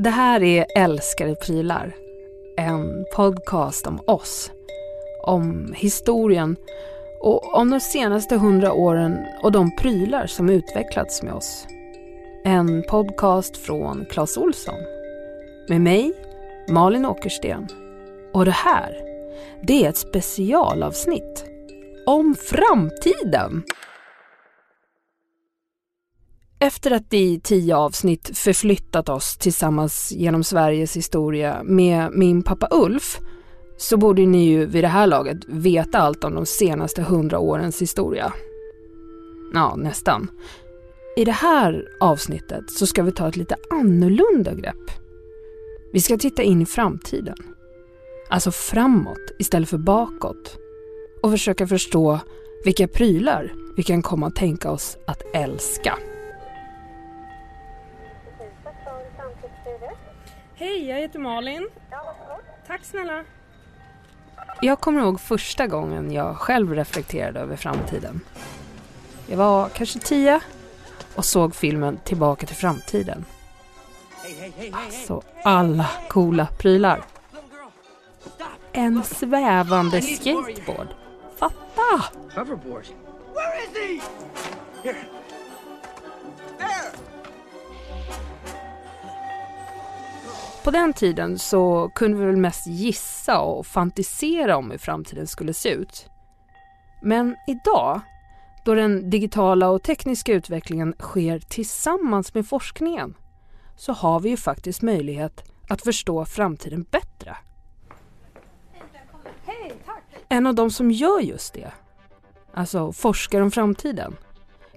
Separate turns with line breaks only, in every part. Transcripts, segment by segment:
Det här är Älskade prylar. En podcast om oss. Om historien och om de senaste hundra åren och de prylar som utvecklats med oss. En podcast från Clas Olsson. Med mig, Malin Åkersten. Och det här, det är ett specialavsnitt om framtiden. Efter att i tio avsnitt förflyttat oss tillsammans genom Sveriges historia med min pappa Ulf så borde ni ju vid det här laget veta allt om de senaste hundra årens historia. Ja, nästan. I det här avsnittet så ska vi ta ett lite annorlunda grepp. Vi ska titta in i framtiden. Alltså framåt istället för bakåt. Och försöka förstå vilka prylar vi kan komma att tänka oss att älska. Hej, jag heter Malin. Tack snälla. Jag kommer ihåg första gången jag själv reflekterade över framtiden. Jag var kanske tio och såg filmen Tillbaka till framtiden. Alltså, alla coola prylar. En svävande skateboard. Fatta! På den tiden så kunde vi väl mest gissa och fantisera om hur framtiden skulle se ut. Men idag, då den digitala och tekniska utvecklingen sker tillsammans med forskningen, så har vi ju faktiskt möjlighet att förstå framtiden bättre. En av de som gör just det, alltså forskar om framtiden,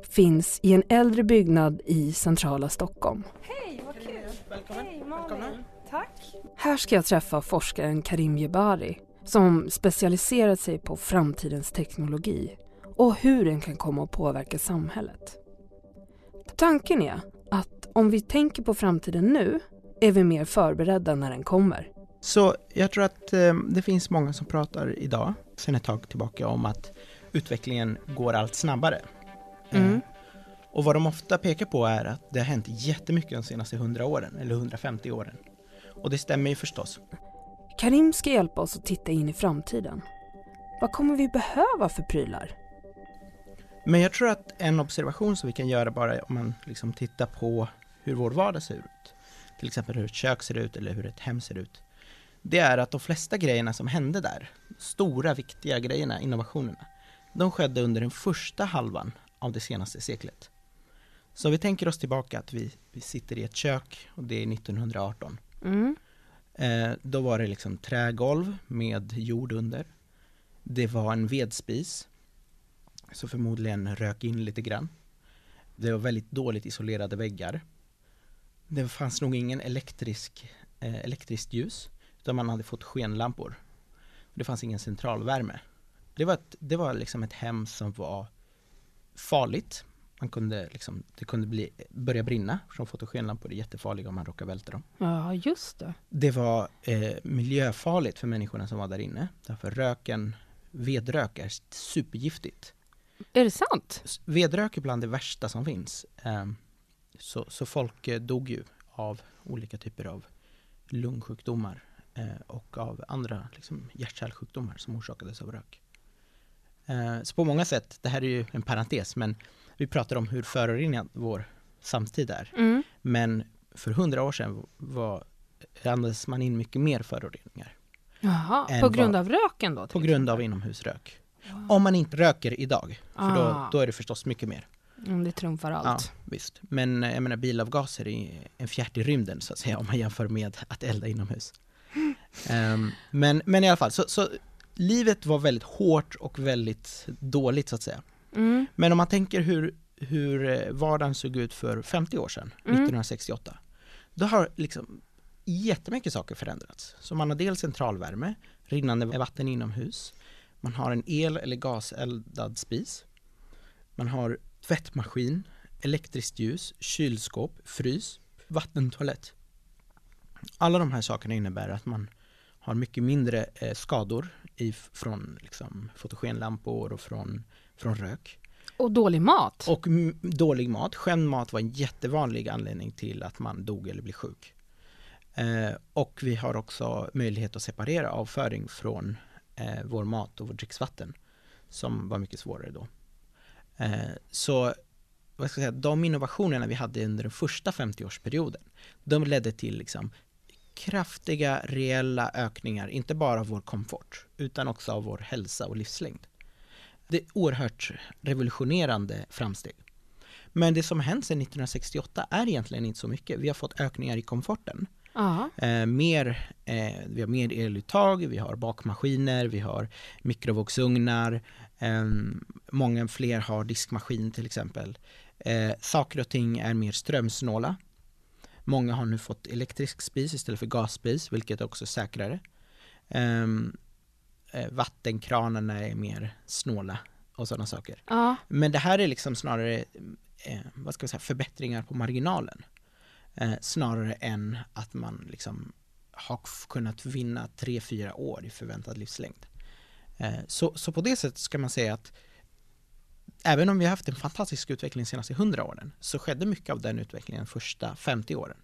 finns i en äldre byggnad i centrala Stockholm.
Hej, vad kul! Välkommen. Hej, Malin. Tack.
Här ska jag träffa forskaren Karim Jebari som specialiserat sig på framtidens teknologi och hur den kan komma att påverka samhället. Tanken är att om vi tänker på framtiden nu är vi mer förberedda när den kommer.
Så jag tror att eh, det finns många som pratar idag, sen ett tag tillbaka, om att utvecklingen går allt snabbare.
Mm.
Eh, och vad de ofta pekar på är att det har hänt jättemycket de senaste 100 åren, eller 150 åren. Och det stämmer ju förstås.
Karim ska hjälpa oss att titta in i framtiden. Vad kommer vi behöva för prylar?
Men jag tror att en observation som vi kan göra bara om man liksom tittar på hur vår vardag ser ut, till exempel hur ett kök ser ut eller hur ett hem ser ut, det är att de flesta grejerna som hände där, stora viktiga grejerna, innovationerna, de skedde under den första halvan av det senaste seklet. Så vi tänker oss tillbaka att vi, vi sitter i ett kök och det är 1918.
Mm.
Eh, då var det liksom trägolv med jord under. Det var en vedspis, så förmodligen rök in lite grann. Det var väldigt dåligt isolerade väggar. Det fanns nog ingen elektrisk, eh, elektriskt ljus, utan man hade fått skenlampor. Det fanns ingen centralvärme. Det var, ett, det var liksom ett hem som var farligt. Man kunde liksom, det kunde bli, börja brinna, från fotogenlampor är jättefarliga om man råkar välta dem.
Ja, just det.
Det var eh, miljöfarligt för människorna som var där inne. Därför röken, vedrök är supergiftigt.
Är det sant?
Vedrök är bland det värsta som finns. Eh, så, så folk eh, dog ju av olika typer av lungsjukdomar eh, och av andra liksom, hjärt-kärlsjukdomar som orsakades av rök. Eh, så på många sätt, det här är ju en parentes, men vi pratar om hur förorenad vår samtid är.
Mm.
Men för hundra år sedan var, andades man in mycket mer föroreningar.
Jaha, på grund
vad-
av röken då?
På grund av inomhusrök. Om man inte röker idag, för då,
Ah.
då är det förstås mycket mer.
Mm, det trumfar allt.
Ja, visst. Men eh, jag menar bilavgaser är en fjärt i rymden så att säga om man jämför med att elda inomhus. Ehm, men, men i alla fall, så, så livet var väldigt hårt och väldigt dåligt så att säga.
Mm.
Men om man tänker hur, hur eh, vardagen såg ut för 50 år sedan,
Mm.
1968, då har liksom jättemycket saker förändrats. Så man har dels centralvärme, rinnande vatten inomhus, man har en el eller gaseldad spis, man har tvättmaskin, elektriskt ljus, kylskåp, frys, vattentoalett. Alla de här sakerna innebär att man har mycket mindre eh, skador i, från liksom, fotogenlampor och från, från rök.
Och dålig mat.
Och dålig mat. Skämd mat var en jättevanlig anledning till att man dog eller blev sjuk. Eh, och vi har också möjlighet att separera avföring från eh, vår mat och vårt dricksvatten som var mycket svårare då. Eh, så vad ska jag säga, de innovationerna vi hade under den första 50-årsperioden, de ledde till liksom kraftiga reella ökningar, inte bara av vår komfort, utan också av vår hälsa och livslängd. Det är oerhört revolutionerande framsteg. Men det som hänt sedan 1968 är egentligen inte så mycket. Vi har fått ökningar i komforten. Eh, mer, eh, vi har mer eluttag, vi har bakmaskiner, vi har mikrovågsugnar, eh, många fler har diskmaskin till exempel. Eh, saker och ting är mer strömsnåla. Många har nu fått elektrisk spis istället för gasspis, vilket också är säkrare. Ehm, eh, vattenkranarna är mer snåla och sådana saker.
Ja.
Men det här är liksom snarare eh, vad ska vi säga, förbättringar på marginalen. Eh, snarare än att man liksom har kunnat vinna 3-4 år i förväntad livslängd. Eh, så, så på det sättet ska man säga att även om vi har haft en fantastisk utveckling de senaste 100 åren så skedde mycket av den utvecklingen de första 50 åren.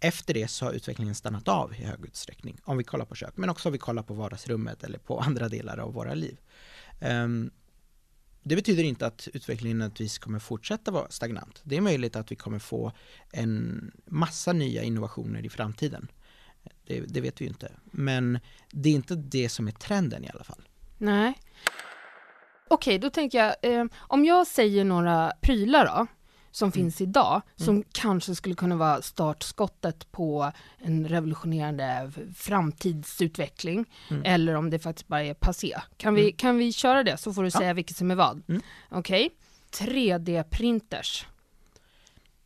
Efter det så har utvecklingen stannat av i hög utsträckning om vi kollar på kök, men också om vi kollar på vardagsrummet eller på andra delar av våra liv. Um, det betyder inte att utvecklingen nödvändigtvis kommer fortsätta vara stagnant. Det är möjligt att vi kommer få en massa nya innovationer i framtiden. Det, det vet vi ju inte. Men det är inte det som är trenden i alla fall.
Nej. Okej, då tänker jag, eh, om jag säger några prylar då, som finns idag, som kanske skulle kunna vara startskottet på en revolutionerande framtidsutveckling,
Mm.
eller om det faktiskt bara är passé. Kan vi, kan vi köra det, så får du
Ja.
säga vilket som är vad?
Mm.
Okej. 3D-printers.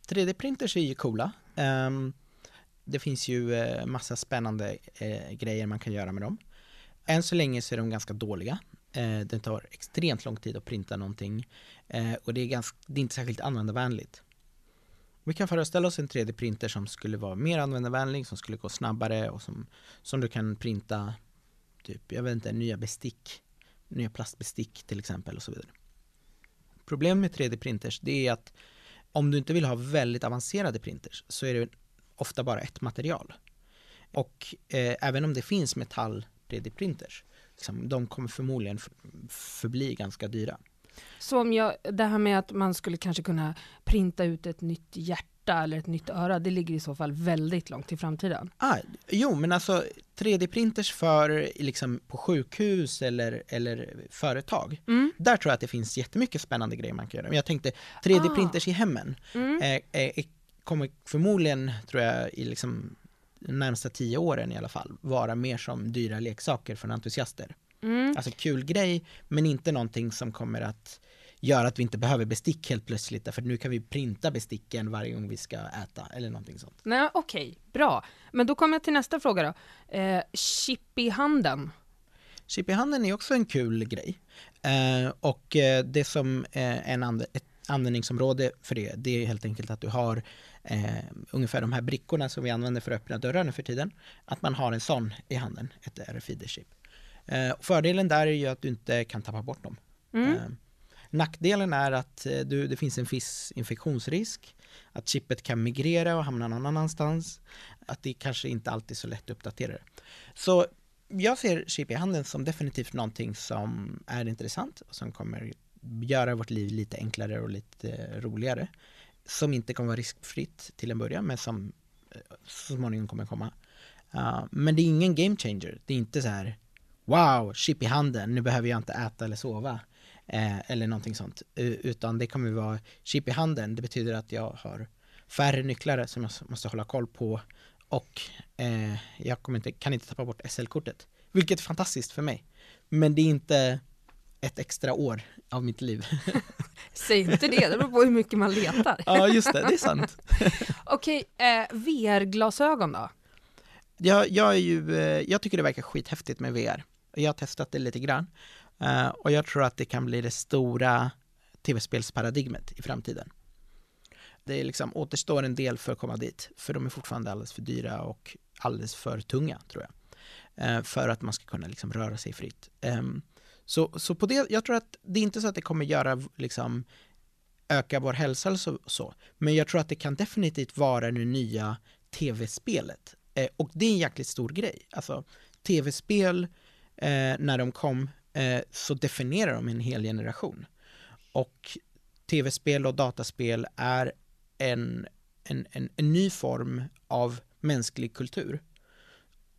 3D-printers är ju coola. Ehm, det finns ju eh, massa spännande eh, grejer man kan göra med dem. Än så länge så är de ganska dåliga. Eh, det tar extremt lång tid att printa någonting eh, och det är, ganska, det är inte särskilt användarvänligt. Vi kan föreställa oss en 3D-printer som skulle vara mer användarvänlig, som skulle gå snabbare och som, som du kan printa typ, jag vet inte, nya bestick, nya plastbestick till exempel och så vidare. Problemet med 3D-printers det är att om du inte vill ha väldigt avancerade printers så är det ofta bara ett material. Och eh, även om det finns metall 3D-printers, liksom, de kommer förmodligen för, förbli ganska dyra.
Så om jag, det här med att man skulle kanske kunna printa ut ett nytt hjärta eller ett nytt öra, det ligger i så fall väldigt långt i framtiden.
Ah, jo, men alltså 3D-printers för liksom, på sjukhus eller, eller företag,
Mm.
där tror jag att det finns jättemycket spännande grejer man kan göra. Men jag tänkte 3D-printers i hemmen
Mm.
eh, eh, kommer förmodligen, tror jag, i liksom närmsta tio åren i alla fall, vara mer som dyra leksaker för entusiaster.
Mm.
Alltså kul grej, men inte någonting som kommer att göra att vi inte behöver bestick helt plötsligt, för nu kan vi printa besticken varje gång vi ska äta, eller någonting sånt.
Nej, okej, bra. Men då kommer jag till nästa fråga då. Eh, chip i handen.
Chip i handen är också en kul grej. Eh, och eh, det som eh, en and ett användningsområde för det, det är helt enkelt att du har eh, ungefär de här brickorna som vi använder för att öppna dörrar nu för tiden. Att man har en sån i handen, ett RFID-chip. Eh, fördelen där är ju att du inte kan tappa bort dem.
Mm.
Eh, nackdelen är att eh, du, det finns en viss infektionsrisk, att chippet kan migrera och hamna någon annanstans, att det kanske inte alltid är så lätt att uppdatera det. Så jag ser chip i handen som definitivt någonting som är intressant och som kommer göra vårt liv lite enklare och lite eh, roligare. Som inte kommer vara riskfritt till en början men som eh, så småningom kommer komma. Uh, men det är ingen game changer. Det är inte så här Wow, chip i handen, nu behöver jag inte äta eller sova. Eh, eller någonting sånt. Utan det kommer vara chip i handen. Det betyder att jag har färre nycklar som jag måste hålla koll på och eh, jag kommer inte, kan inte tappa bort SL-kortet. Vilket är fantastiskt för mig. Men det är inte ett extra år av mitt liv.
Säg inte det, det beror på hur mycket man letar.
ja, just det, det är sant.
Okej, eh, VR-glasögon då?
Jag, jag, är ju, eh, jag tycker det verkar skithäftigt med VR. Jag har testat det lite grann. Eh, och jag tror att det kan bli det stora tv-spelsparadigmet i framtiden. Det är liksom, återstår en del för att komma dit, för de är fortfarande alldeles för dyra och alldeles för tunga, tror jag. Eh, för att man ska kunna liksom röra sig fritt. Så, så på det, jag tror att det är inte så att det kommer göra liksom öka vår hälsa eller så, så. Men jag tror att det kan definitivt vara det nya tv-spelet Eh, och det är en jäkligt stor grej. Alltså, tv-spel, eh, när de kom, eh, så definierar de en hel generation. Och tv-spel och dataspel är en, en, en, en ny form av mänsklig kultur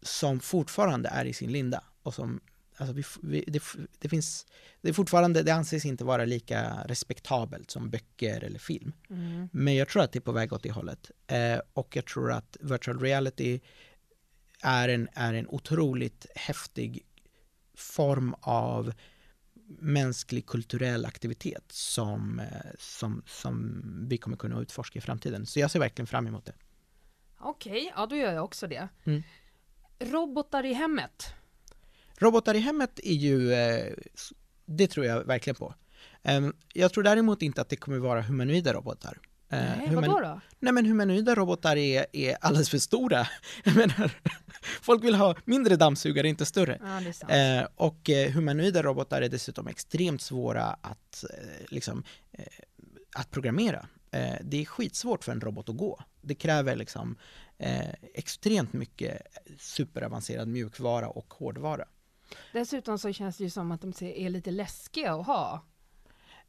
som fortfarande är i sin linda och som Alltså vi, vi, det, det, finns, det är fortfarande, det anses inte vara lika respektabelt som böcker eller film. Mm. Men jag tror att det är på väg åt det hållet. Eh, och jag tror att virtual reality är en, är en otroligt häftig form av mänsklig kulturell aktivitet som, eh, som, som vi kommer kunna utforska i framtiden. Så jag ser verkligen fram emot det.
Okej, okay, ja då gör jag också det. Mm. Robotar i hemmet.
Robotar i hemmet är ju, eh, det tror jag verkligen på. Ehm, jag tror däremot inte att det kommer vara humanoida robotar.
Eh, Nej, Human vadå då?
Nej men humanoida robotar är, är alldeles för stora. Jag menar, folk vill ha mindre dammsugare, inte större.
Ja, eh,
och eh, humanoida robotar är dessutom extremt svåra att, liksom, att programmera. Eh, det är skitsvårt för en robot att gå. Det kräver liksom extremt mycket superavancerad mjukvara och hårdvara.
Dessutom så känns det ju som att de är lite läskiga att ha.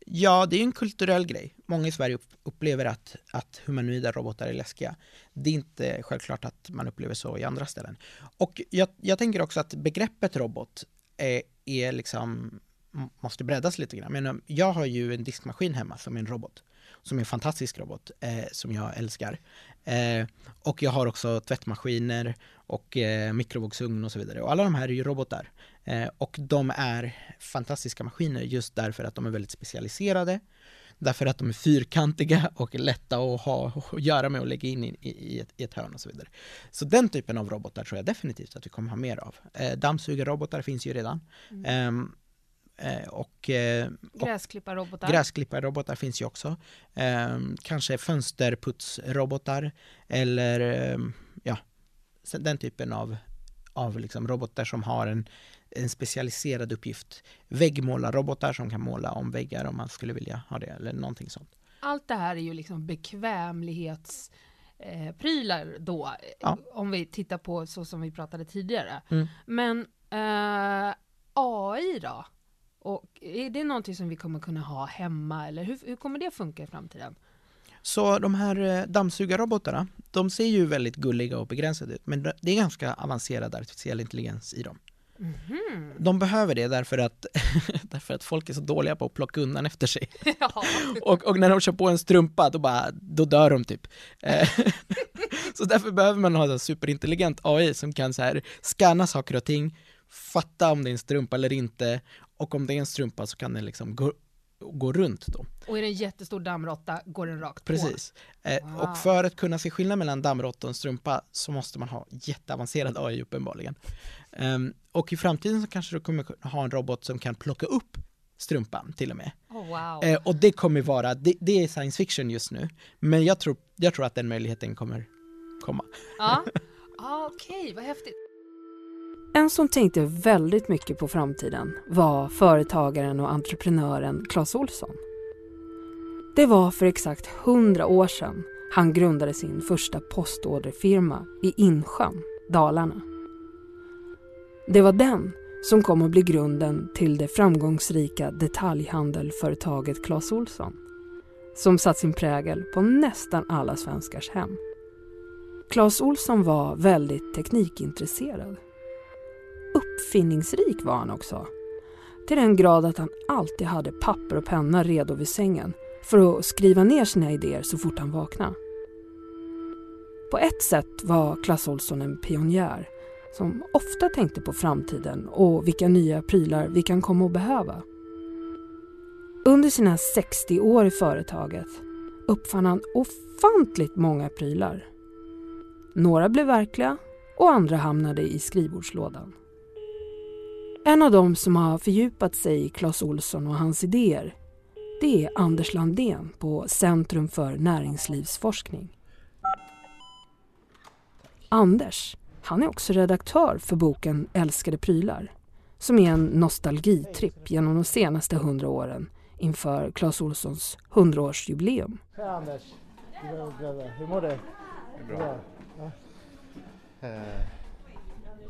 Ja, det är en kulturell grej. Många i Sverige upplever att, att humanoida robotar är läskiga. Det är inte självklart att man upplever så i andra ställen. Och jag, jag tänker också att begreppet robot är, är liksom, måste breddas lite grann. Men um, jag har ju en diskmaskin hemma som är en robot. Som är en fantastisk robot eh, som jag älskar. Eh, och jag har också tvättmaskiner och eh, mikrovågsugn och så vidare. Och alla de här är ju robotar. Eh, och de är fantastiska maskiner just därför att de är väldigt specialiserade. Därför att de är fyrkantiga och lätta att ha att göra med och lägga in i, i, ett, i ett hörn och så vidare. Så den typen av robotar tror jag definitivt att vi kommer ha mer av. Eh, dammsugarrobotar finns ju redan. Mm. Ehm,
eh, och, eh, gräsklipparrobotar.
Gräsklipparrobotar finns ju också. Eh, kanske fönsterputsrobotar eller eh, ja, den typen av, av liksom robotar som har en, en specialiserad uppgift. Väggmålarrobotar som kan måla om väggar om man skulle vilja ha det eller någonting sånt.
Allt det här är ju liksom bekvämlighetsprylar eh, då, ja. om vi tittar på så som vi pratade tidigare. Mm. Men eh, AI då? Och är det någonting som vi kommer kunna ha hemma eller hur, hur kommer det funka i framtiden?
Så de här eh, dammsugarrobotarna, de ser ju väldigt gulliga och begränsade ut, men det är ganska avancerad artificiell intelligens i dem. Mm. De behöver det därför att, därför att folk är så dåliga på att plocka undan efter sig. Ja. och, och, när de kör på en strumpa, då, bara, då dör de typ. Eh, så därför behöver man ha en superintelligent AI som kan så här scanna saker och ting, fatta om det är en strumpa eller inte, och om det är en strumpa så kan den liksom gå, gå runt då.
Och är det en jättestor dammråtta går den rakt
på? Precis. Eh, wow. Och för att kunna se skillnad mellan dammråtta och en strumpa så måste man ha jätteavancerad AI uppenbarligen. Um, och i framtiden så kanske du kommer ha en robot som kan plocka upp strumpan till och med.
Oh, wow.
eh, och det kommer vara, det, det, är science fiction just nu, men jag tror, jag tror att den möjligheten kommer komma.
Ja, ah, okej, okay, vad häftigt. En som tänkte väldigt mycket på framtiden var företagaren och entreprenören Clas Olsson. Det var för exakt hundra år sedan han grundade sin första postorderfirma i Insjön, Dalarna. Det var den som kom att bli grunden till det framgångsrika detaljhandelföretaget Clas Olsson som satt sin prägel på nästan alla svenskars hem. Clas Olsson var väldigt teknikintresserad. Uppfinningsrik var han också. Till den grad att han alltid hade papper och penna redo vid sängen för att skriva ner sina idéer så fort han vaknade. På ett sätt var Clas Olsson en pionjär som ofta tänkte på framtiden och vilka nya prylar vi kan komma att behöva. Under sina 60 år i företaget uppfann han ofantligt många prylar. Några blev verkliga och andra hamnade i skrivbordslådan. En av dem som har fördjupat sig i Clas Olsson och hans idéer det är Anders Landén på Centrum för näringslivsforskning. Anders han är också redaktör för boken Älskade prylar som är en nostalgitripp genom de senaste hundra åren inför Clas Ohlsons hundraårsjubileum.
Hej Anders! Hur mår du?
Bra.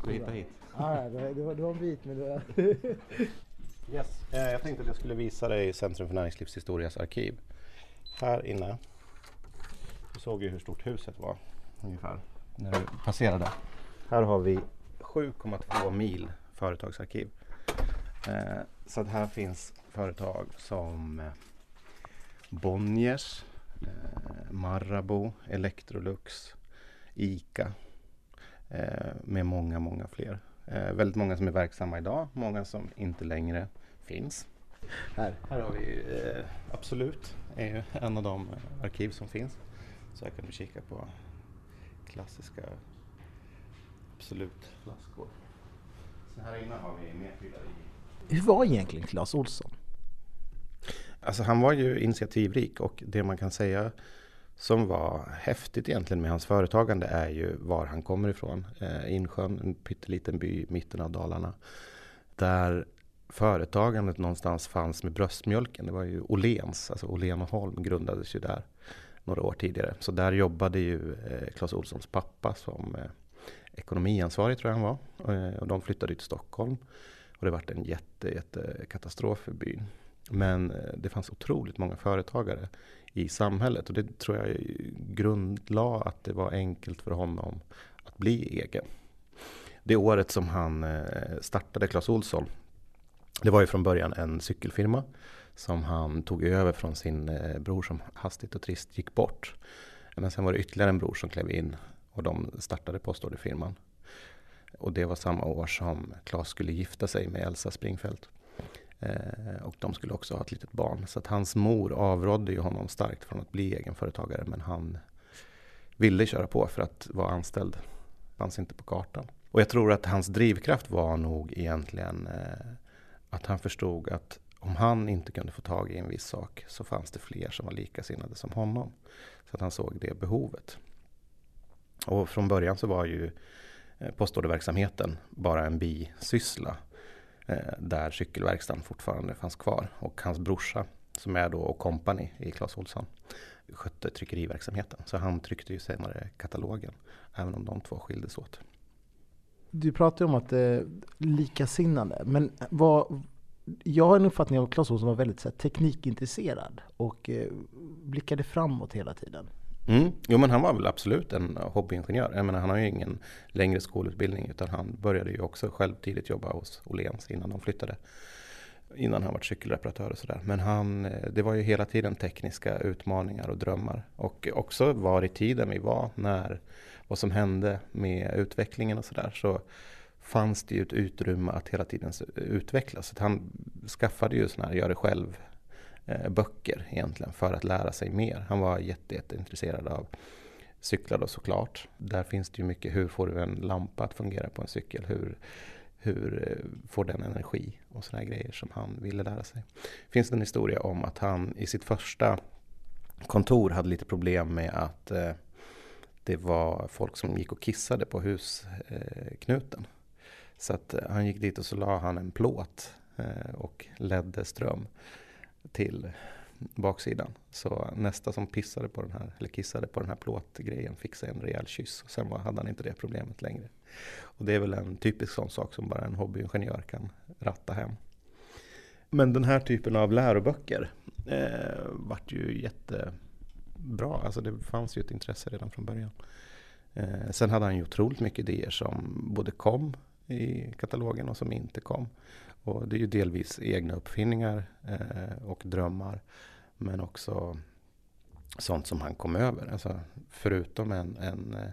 Ska hitta hit?
Ah, det, var, det var en bit men det var...
Yes. Eh, jag tänkte att jag skulle visa dig Centrum för näringslivshistorias arkiv. Här inne. Du såg ju hur stort huset var ungefär när du passerade. Här har vi 7,2 mil företagsarkiv. Eh, så att här finns företag som eh, Bonniers, eh, Marabou, Electrolux, ICA eh, med många, många fler. Eh, väldigt många som är verksamma idag, många som inte längre finns. Här, här har vi eh, Absolut, är ju en av de arkiv som finns. Så här kan du kika på klassiska Absolut-flaskor. Så här inne har vi medfyllare i.
Hur var egentligen Clas Olsson?
Alltså han var ju initiativrik och det man kan säga som var häftigt egentligen med hans företagande är ju var han kommer ifrån. Eh, Insjön, en pytteliten by i mitten av Dalarna. Där företagandet någonstans fanns med bröstmjölken. Det var ju Åhléns, alltså Åhlén och Holm grundades ju där några år tidigare. Så där jobbade ju eh, Clas Olssons pappa som eh, ekonomiansvarig tror jag han var. Eh, och de flyttade till Stockholm. Och det vart en jätte, jätte katastrof för byn. Men eh, det fanns otroligt många företagare i samhället och det tror jag grundlade att det var enkelt för honom att bli egen. Det året som han eh, startade Clas Olsson, det var ju från början en cykelfirma som han tog över från sin eh, bror som hastigt och trist gick bort. Men sen var det ytterligare en bror som klev in och de startade postorderfirman. Och det var samma år som Claes skulle gifta sig med Elsa Springfeldt. Eh, och de skulle också ha ett litet barn. Så att hans mor avrådde ju honom starkt från att bli egenföretagare. Men han ville köra på för att vara anställd. Fanns inte på kartan. Och jag tror att hans drivkraft var nog egentligen eh, att han förstod att om han inte kunde få tag i en viss sak så fanns det fler som var likasinnade som honom. Så att han såg det behovet. Och från början så var ju eh, postorderverksamheten bara en bisyssla Eh, där cykelverkstaden fortfarande fanns kvar. Och hans brorsa, som är då och kompani i Clas Ohlson, skötte tryckeriverksamheten. Så han tryckte ju senare katalogen, även om de två skildes åt.
Du pratar ju om att det är likasinnade, men vad, jag har en uppfattning av att Clas Ohlson var väldigt så här, teknikintresserad och eh, blickade framåt hela tiden.
Mm. Jo men han var väl absolut en hobbyingenjör. Jag menar, han har ju ingen längre skolutbildning utan han började ju också själv tidigt jobba hos Åhléns innan de flyttade. Innan han var cykelreparatör och sådär. Men han, eh, det var ju hela tiden tekniska utmaningar och drömmar. Och också var i tiden vi var när vad som hände med utvecklingen och sådär. Så fanns det ju ett utrymme att hela tiden utvecklas. Så han skaffade ju sådana här gör det själv Eh, böcker egentligen för att lära sig mer. Han var jätte, jätteintresserad av cyklar då såklart. Där finns det ju mycket, hur får du en lampa att fungera på en cykel? Hur, hur eh, får den energi? Och sådana grejer som han ville lära sig. Finns det en historia om att han i sitt första kontor hade lite problem med att eh, det var folk som gick och kissade på husknuten. Eh, så att eh, han gick dit och så la han en plåt eh, och ledde ström till baksidan. Så nästa som pissade på den här, eller kissade på den här plåtgrejen fick sig en rejäl kyss. Och sen hade han inte det problemet längre. Och det är väl en typisk sån sak som bara en hobbyingenjör kan ratta hem. Men den här typen av läroböcker eh, vart ju jättebra. Alltså det fanns ju ett intresse redan från början. Eh, sen hade han ju otroligt mycket idéer som både kom i katalogen och som inte kom. Och det är ju delvis egna uppfinningar eh, och drömmar. Men också sånt som han kom över. Alltså, förutom en, en eh,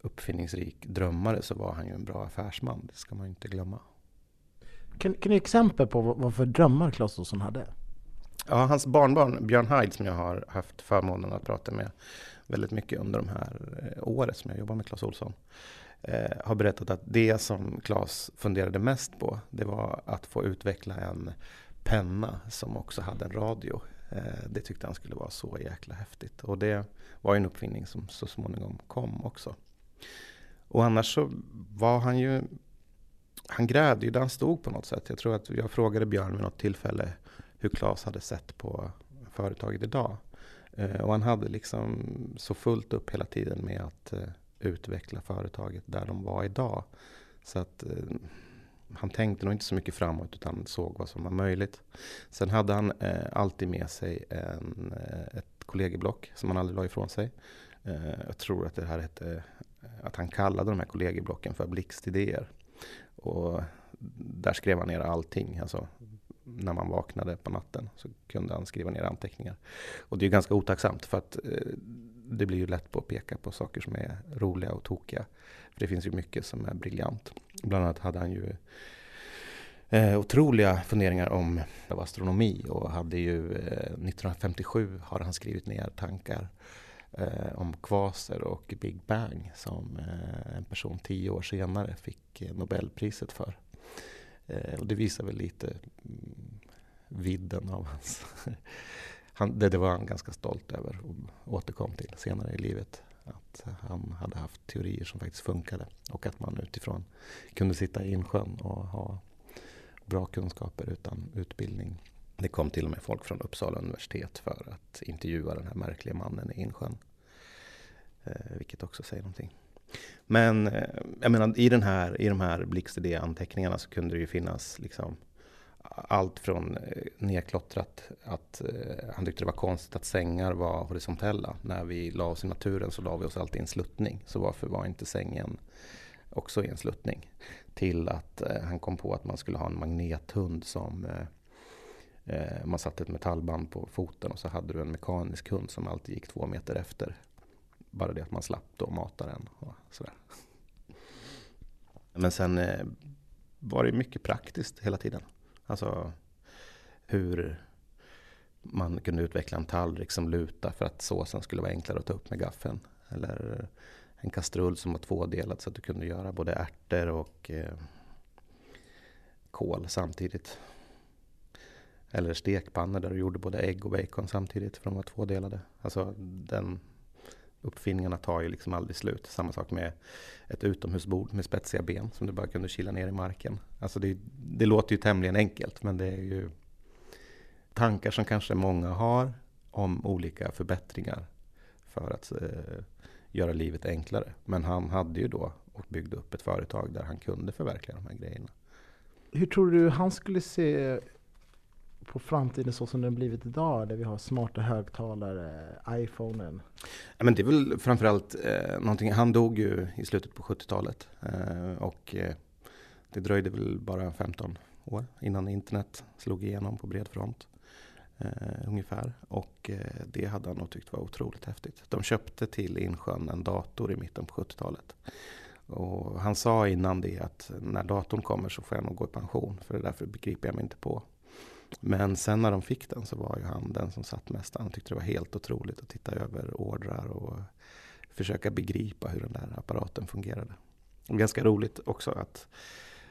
uppfinningsrik drömmare så var han ju en bra affärsman. Det ska man ju inte glömma.
Kan, kan du ge exempel på vad, vad för drömmar Claes Olsson hade?
Ja, hans barnbarn Björn Heid som jag har haft förmånen att prata med väldigt mycket under de här eh, åren som jag jobbar med Claes Olsson eh, har berättat att det som Claes funderade mest på det var att få utveckla en penna som också hade en radio. Eh, det tyckte han skulle vara så jäkla häftigt och det var en uppfinning som så småningom kom också. Och annars så var han ju han grävde ju där han stod på något sätt. Jag tror att jag frågade Björn vid något tillfälle hur Claes hade sett på företaget idag. Eh, och han hade liksom så fullt upp hela tiden med att eh, utveckla företaget där de var idag. Så att eh, han tänkte nog inte så mycket framåt utan såg vad som var möjligt. Sen hade han eh, alltid med sig en, eh, ett kollegieblock som han aldrig la ifrån sig. Eh, jag tror att det här hette, eh, att han kallade de här kollegieblocken för blixtidéer. Och där skrev han ner allting. Alltså, när man vaknade på natten så kunde han skriva ner anteckningar. Och det är ganska otacksamt för att eh, det blir ju lätt på att peka på saker som är roliga och tokiga. För det finns ju mycket som är briljant. Bland annat hade han ju eh, otroliga funderingar om astronomi och hade ju eh, 1957 har han skrivit ner tankar eh, om kvaser och Big Bang som eh, en person tio år senare fick eh, Nobelpriset för. Eh, och det visar väl lite mm, vidden av hans... han, det, det var han ganska stolt över och återkom till senare i livet. Att han hade haft teorier som faktiskt funkade och att man utifrån kunde sitta i insjön och ha bra kunskaper utan utbildning. Det kom till och med folk från Uppsala universitet för att intervjua den här märkliga mannen i insjön. Eh, vilket också säger någonting. Men eh, jag menar, i, den här, i de här blixtidéanteckningarna så kunde det ju finnas liksom allt från eh, nedklottrat att eh, han tyckte det var konstigt att sängar var horisontella. När vi la oss i naturen så la vi oss alltid i en sluttning. Så varför var inte sängen också i en sluttning? Till att eh, han kom på att man skulle ha en magnethund som man satte ett metallband på foten och så hade du en mekanisk hund som alltid gick två meter efter bara det att man slapp då mata den och sådär. Men sen var det mycket praktiskt hela tiden. Alltså hur man kunde utveckla en tallrik som luta för att såsen skulle vara enklare att ta upp med gaffeln. Eller en kastrull som var tvådelad så att du kunde göra både ärtor och eh, kål samtidigt. Eller stekpannor där du gjorde både ägg och bacon samtidigt för de var tvådelade. Alltså den uppfinningarna tar ju liksom aldrig slut. Samma sak med ett utomhusbord med spetsiga ben som du bara kunde kila ner i marken. Alltså det, det låter ju tämligen enkelt men det är ju tankar som kanske många har om olika förbättringar för att eh, göra livet enklare. Men han hade ju då och byggde upp ett företag där han kunde förverkliga de här grejerna.
Hur tror du han skulle se på framtiden så som den blivit idag, där vi har smarta högtalare, iPhonen?
Ja, men det är väl framförallt eh, någonting, han dog ju i slutet på 70-talet eh, och eh, det dröjde väl bara 15 år innan internet slog igenom på bred front. Eh, ungefär. Och eh, det hade han nog tyckt var otroligt häftigt. De köpte till Insjön en dator i mitten på 70-talet. Och han sa innan det att när datorn kommer så får jag nog gå i pension. För det därför begriper jag mig inte på. Men sen när de fick den så var ju han den som satt mest. Han tyckte det var helt otroligt att titta över ordrar och försöka begripa hur den där apparaten fungerade. Och ganska roligt också att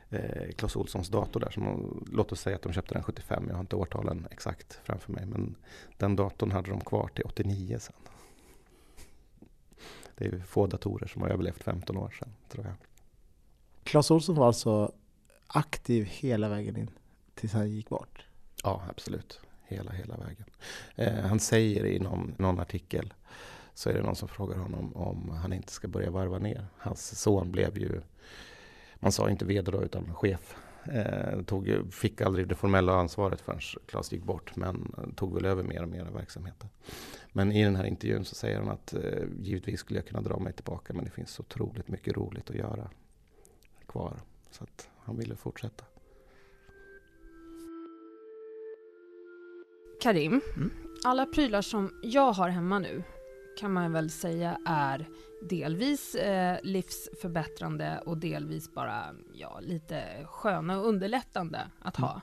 eh, Clas Ohlsons dator där, som, låt oss säga att de köpte den 75, jag har inte årtalen exakt framför mig, men den datorn hade de kvar till 89 sen. Det är få datorer som har överlevt 15 år sedan, tror jag.
Clas Ohlson var alltså aktiv hela vägen in tills han gick bort?
Ja, absolut. Hela, hela vägen. Eh, han säger i någon, någon artikel så är det någon som frågar honom om han inte ska börja varva ner. Hans son blev ju, man sa inte vd då utan chef. Eh, tog, fick aldrig det formella ansvaret förrän Claes gick bort men tog väl över mer och mer av verksamheten. Men i den här intervjun så säger han att eh, givetvis skulle jag kunna dra mig tillbaka men det finns så otroligt mycket roligt att göra kvar. Så att han ville fortsätta.
Karim, mm. alla prylar som jag har hemma nu kan man väl säga är delvis eh, livsförbättrande och delvis bara ja, lite sköna och underlättande att mm. ha.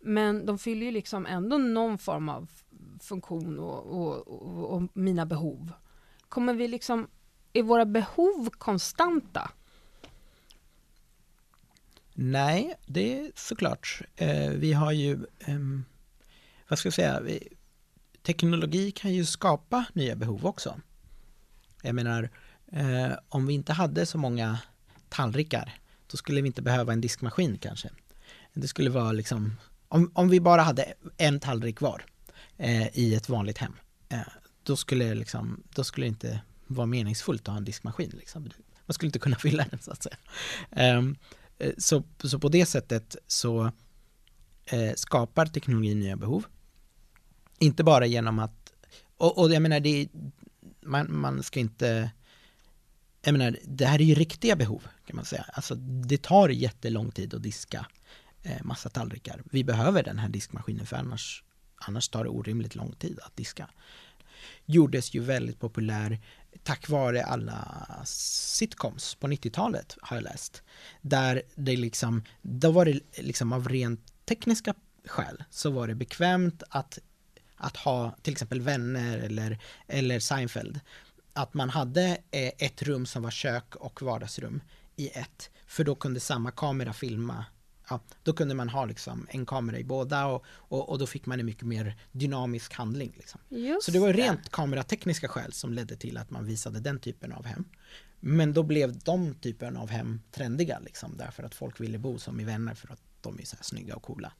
Men de fyller ju liksom ändå någon form av funktion och, och, och, och, mina behov. Kommer vi liksom, är våra behov konstanta?
Nej, det är såklart. Eh, vi har ju eh, vad ska jag säga, teknologi kan ju skapa nya behov också. Jag menar, eh, om vi inte hade så många tallrikar, då skulle vi inte behöva en diskmaskin kanske. Det skulle vara liksom, om, om vi bara hade en tallrik var eh, i ett vanligt hem, eh, då skulle liksom, då skulle det inte vara meningsfullt att ha en diskmaskin. Liksom. Man skulle inte kunna fylla den så att säga. Ehm, eh, så, så på det sättet så eh, skapar teknologin nya behov. Inte bara genom att, och, och jag menar det, man, man ska inte, jag menar det här är ju riktiga behov kan man säga. Alltså det tar jättelång tid att diska eh, massa tallrikar. Vi behöver den här diskmaskinen för annars, annars tar det orimligt lång tid att diska. Gjordes ju väldigt populär tack vare alla sitcoms på 90-talet har jag läst. Där det liksom, då var det liksom av rent tekniska skäl så var det bekvämt att, att ha till exempel vänner eller, eller Seinfeld. Att man hade eh, ett rum som var kök och vardagsrum i ett. För då kunde samma kamera filma ja, då kunde man ha liksom en kamera i båda och, och, och då fick man en mycket mer dynamisk handling. Liksom. Så det var rent det. kameratekniska skäl som ledde till att man visade den typen av hem. Men då blev de typen av hem trendiga liksom, därför att folk ville bo som i vänner för att de är så här snygga och coola.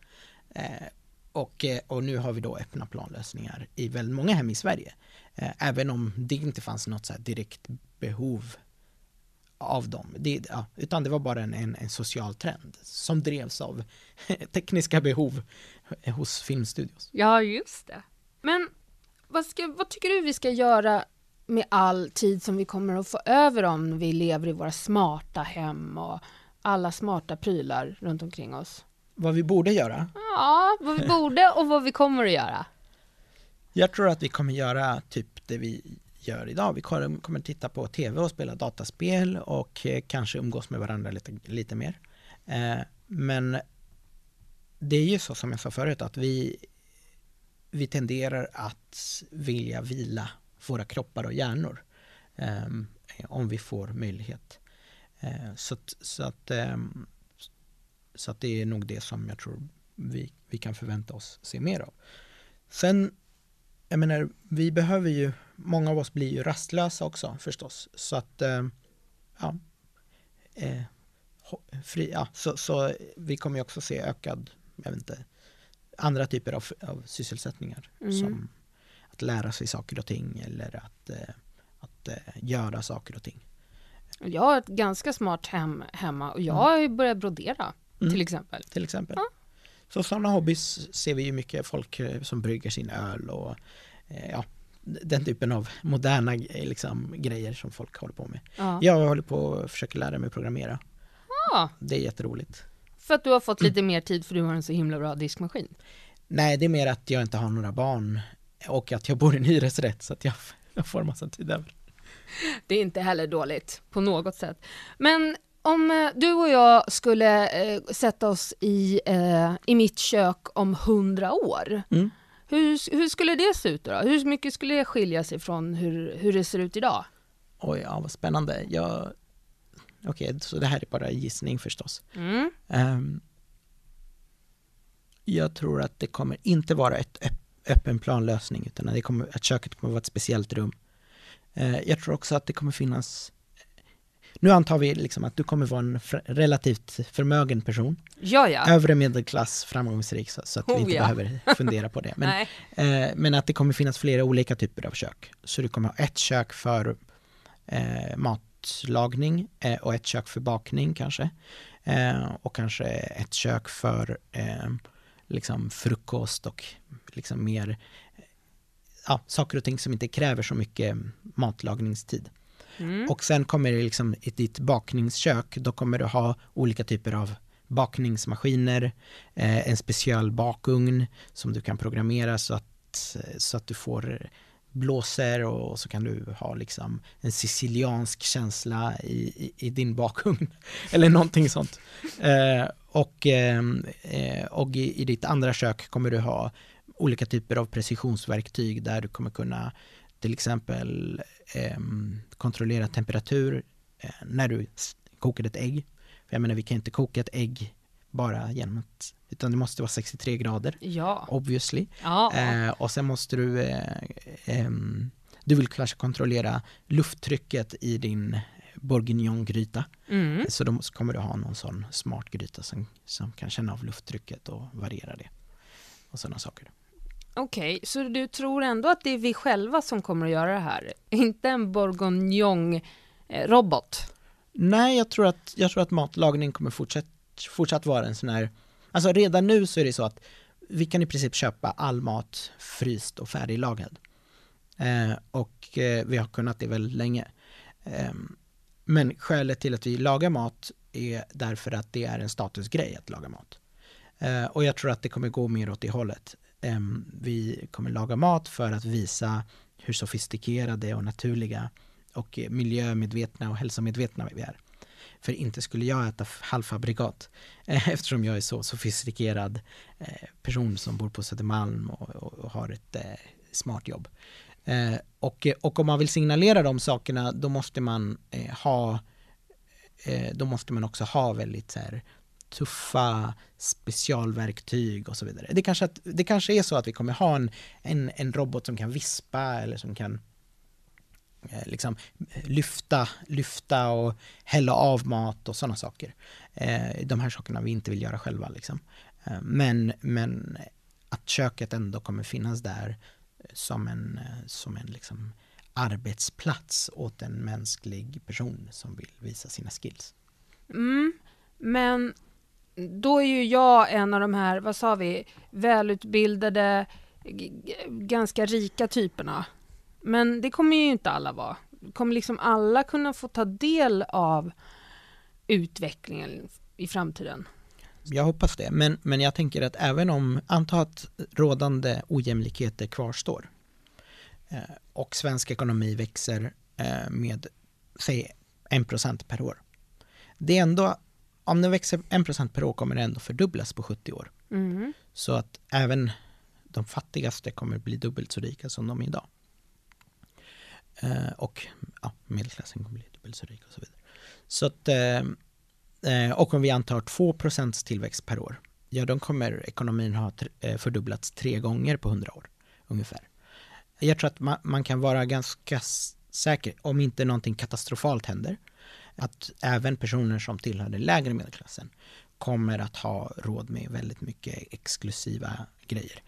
Eh, och, eh, och nu har vi då öppna planlösningar i väldigt många hem i Sverige. Eh, även om det inte fanns något så direkt behov av dem. Det, ja, utan det var bara en, en, en, social trend som drevs av tekniska behov hos filmstudios.
Ja, just det. Men vad, ska, vad tycker du vi ska göra med all tid som vi kommer att få över om vi lever i våra smarta hem och alla smarta prylar runt omkring oss?
Vad vi borde göra?
Ja, vad vi borde och vad vi kommer att göra.
Jag tror att vi kommer göra typ det vi gör idag. Vi kommer titta på tv och spela dataspel och eh, kanske umgås med varandra lite, lite mer. Eh, men det är ju så som jag sa förut att vi, vi tenderar att vilja vila våra kroppar och hjärnor ehm, om vi får möjlighet. Eh, så att, så, att, så att det är nog det som jag tror vi, vi kan förvänta oss se mer av. Sen, jag menar, vi behöver ju många av oss blir ju rastlösa också förstås. Så att, eh, ja, eh, fri, ja så, så, vi kommer ju också se ökad, jag vet inte, andra typer av, av sysselsättningar. Mm. Som att lära sig saker och ting eller att, eh, att göra saker och ting.
Jag har ett ganska smart hem hemma och jag mm. har ju börjat brodera mm. till exempel.
Till exempel. Ja. Så sådana hobbys ser vi ju mycket folk som brygger sin öl och ja, den typen av moderna liksom, grejer som folk håller på med. Ja. Jag håller på och försöker lära mig programmera. Ja. Det är jätteroligt.
För att du har fått lite mer tid för du har en så himla bra diskmaskin?
Nej, det är mer att jag inte har några barn och att jag bor i en hyresrätt så att jag, jag får massa tid över.
Det är inte heller dåligt på något sätt. Men om eh, du och jag skulle eh, sätta oss i, eh, i mitt kök om hundra år, mm. Hur, hur skulle det se ut då? Hur mycket skulle det skilja sig från hur, hur det ser ut idag?
Oj, ja vad spännande. Jag... Okej, okay, så det här är bara gissning förstås. Mm. Um, jag tror att det kommer inte vara ett öppen planlösning utan det kommer, att köket kommer vara ett speciellt rum. Uh, jag tror också att det kommer finnas nu antar vi liksom att du kommer vara en relativt förmögen person.
Ja, ja.
Övre medelklass, framgångsrik, så, så att oh, vi inte ja. behöver fundera på det. Men, eh, men att det kommer finnas flera olika typer av kök. Så du kommer ha ett kök för eh, matlagning eh, och ett kök för bakning kanske. Eh, och kanske ett kök för eh, liksom frukost och liksom mer ja, saker och ting som inte kräver så mycket matlagningstid. Mm. Och sen kommer det liksom i ditt bakningskök, då kommer du ha olika typer av bakningsmaskiner, eh, en speciell bakugn som du kan programmera så att, så att du får blåser och så kan du ha liksom en siciliansk känsla i, i, i din bakugn eller någonting sånt. Eh, och eh, och i, i ditt andra kök kommer du ha olika typer av precisionsverktyg där du kommer kunna till exempel eh, kontrollera temperatur eh, när du kokar ett ägg. För jag menar, vi kan inte koka ett ägg bara genom att, utan det måste vara 63 grader.
Ja.
Obviously. Ja. Eh, och sen måste du, eh, ehm, du vill kanske kontrollera lufttrycket i din bourguignongryta. Mm. Så då kommer du ha någon sån smart gryta som, som kan känna av lufttrycket och variera det. Och sådana saker.
Okej, så du tror ändå att det är vi själva som kommer att göra det här? Inte en bourgognon-robot?
Eh, Nej, jag tror att, jag tror att matlagning kommer fortsatt, fortsatt vara en sån här, alltså redan nu så är det så att vi kan i princip köpa all mat fryst och färdiglagad. Eh, och eh, vi har kunnat det väldigt länge. Eh, men skälet till att vi lagar mat är därför att det är en statusgrej att laga mat. Eh, och jag tror att det kommer gå mer åt det hållet. Ehm, vi kommer laga mat för att visa hur sofistikerade och naturliga och miljömedvetna och hälsomedvetna vi är. För inte skulle jag äta halvfabrikat eh, eftersom jag är så sofistikerad eh, person som bor på Södermalm och, och, och har ett eh, smart jobb. Eh, och, och om man vill signalera de sakerna då måste man eh, ha eh, då måste man också ha väldigt så här, tuffa specialverktyg och så vidare. Det kanske, att, det kanske är så att vi kommer ha en, en, en robot som kan vispa eller som kan eh, liksom eh, lyfta, lyfta och hälla av mat och sådana saker. Eh, de här sakerna vi inte vill göra själva. Liksom. Eh, men, men att köket ändå kommer finnas där eh, som en, eh, som en liksom arbetsplats åt en mänsklig person som vill visa sina skills.
Mm, men då är ju jag en av de här, vad sa vi, välutbildade, ganska rika typerna. Men det kommer ju inte alla vara. Kommer liksom alla kunna få ta del av utvecklingen i framtiden?
Jag hoppas det, men, men jag tänker att även om, anta att rådande ojämlikheter kvarstår eh, och svensk ekonomi växer eh, med, säg, 1% per år. Det är ändå om den växer 1% per år kommer det ändå fördubblas på 70 år. Mm. Så att även de fattigaste kommer bli dubbelt så rika som de är idag. Eh, och ja, medelklassen kommer bli dubbelt så rik och så vidare. Så att, eh, eh och om vi antar 2% tillväxt per år, ja då kommer ekonomin ha eh, fördubblats tre gånger på 100 år ungefär. Jag tror att man, man kan vara ganska säker, om inte någonting katastrofalt händer, att även personer som tillhör den lägre medelklassen kommer att ha råd med väldigt mycket exklusiva grejer.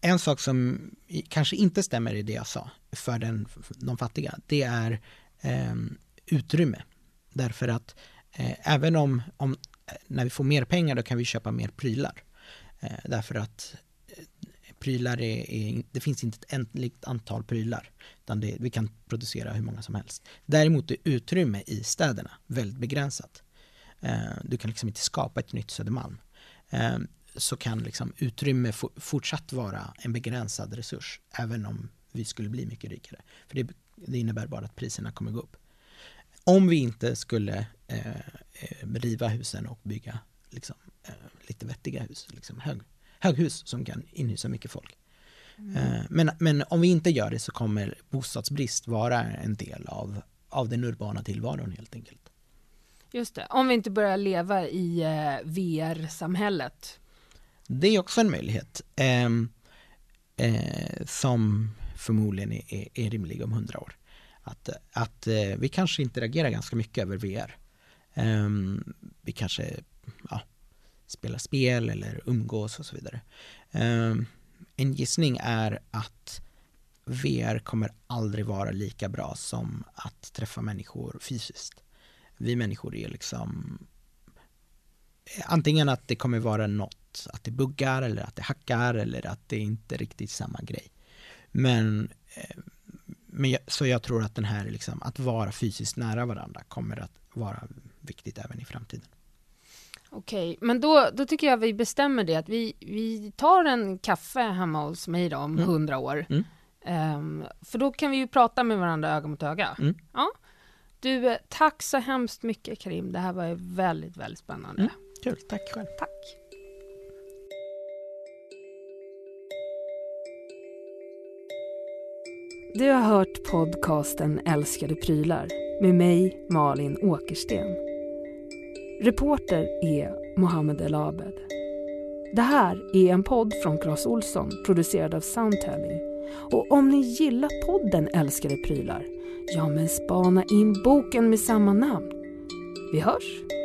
En sak som kanske inte stämmer i det jag sa för den, de fattiga, det är eh, utrymme. Därför att eh, även om, om när vi får mer pengar då kan vi köpa mer prylar. Eh, därför att prylar är, är, det finns inte ett ändligt antal prylar. Utan det, vi kan producera hur många som helst. Däremot är utrymme i städerna väldigt begränsat. Eh, du kan liksom inte skapa ett nytt Södermalm. Eh, så kan liksom utrymme fortsatt vara en begränsad resurs, även om vi skulle bli mycket rikare. För det, det innebär bara att priserna kommer gå upp. Om vi inte skulle eh, eh riva husen och bygga liksom, eh, lite vettiga hus, liksom hög, höghus som kan inhysa mycket folk. Mm. Men, men om vi inte gör det så kommer bostadsbrist vara en del av, av den urbana tillvaron helt enkelt.
Just det, om vi inte börjar leva i eh, VR-samhället.
Det är också en möjlighet eh, eh, som förmodligen är, är, är, rimlig om hundra år. Att, att eh, vi kanske interagerar ganska mycket över VR. Ehm, vi kanske ja, spela spel eller umgås och så vidare. Ehm, en gissning är att VR kommer aldrig vara lika bra som att träffa människor fysiskt. Vi människor är liksom antingen att det kommer vara något, att det buggar eller att det hackar eller att det inte är riktigt samma grej. Men, ehm, men jag, så jag tror att den här liksom, att vara fysiskt nära varandra kommer att vara viktigt även i framtiden.
Okej, men då, då tycker jag vi bestämmer det att vi, vi tar en kaffe hemma hos mig då om mm. hundra mm. år. Mm. Um, för då kan vi ju prata med varandra öga mot öga. Mm. Ja. Du, tack så hemskt mycket Karim. Det här var väldigt, väldigt spännande. Mm.
Kul, tack själv.
Tack. Du har hört podcasten Älskade prylar med mig, Malin Åkersten. Reporter är Mohammed El Abed. Det här är en podd från Clas Olsson producerad av Soundtelling. Och om ni gillar podden Älskade prylar, ja men spana in boken med samma namn. Vi hörs!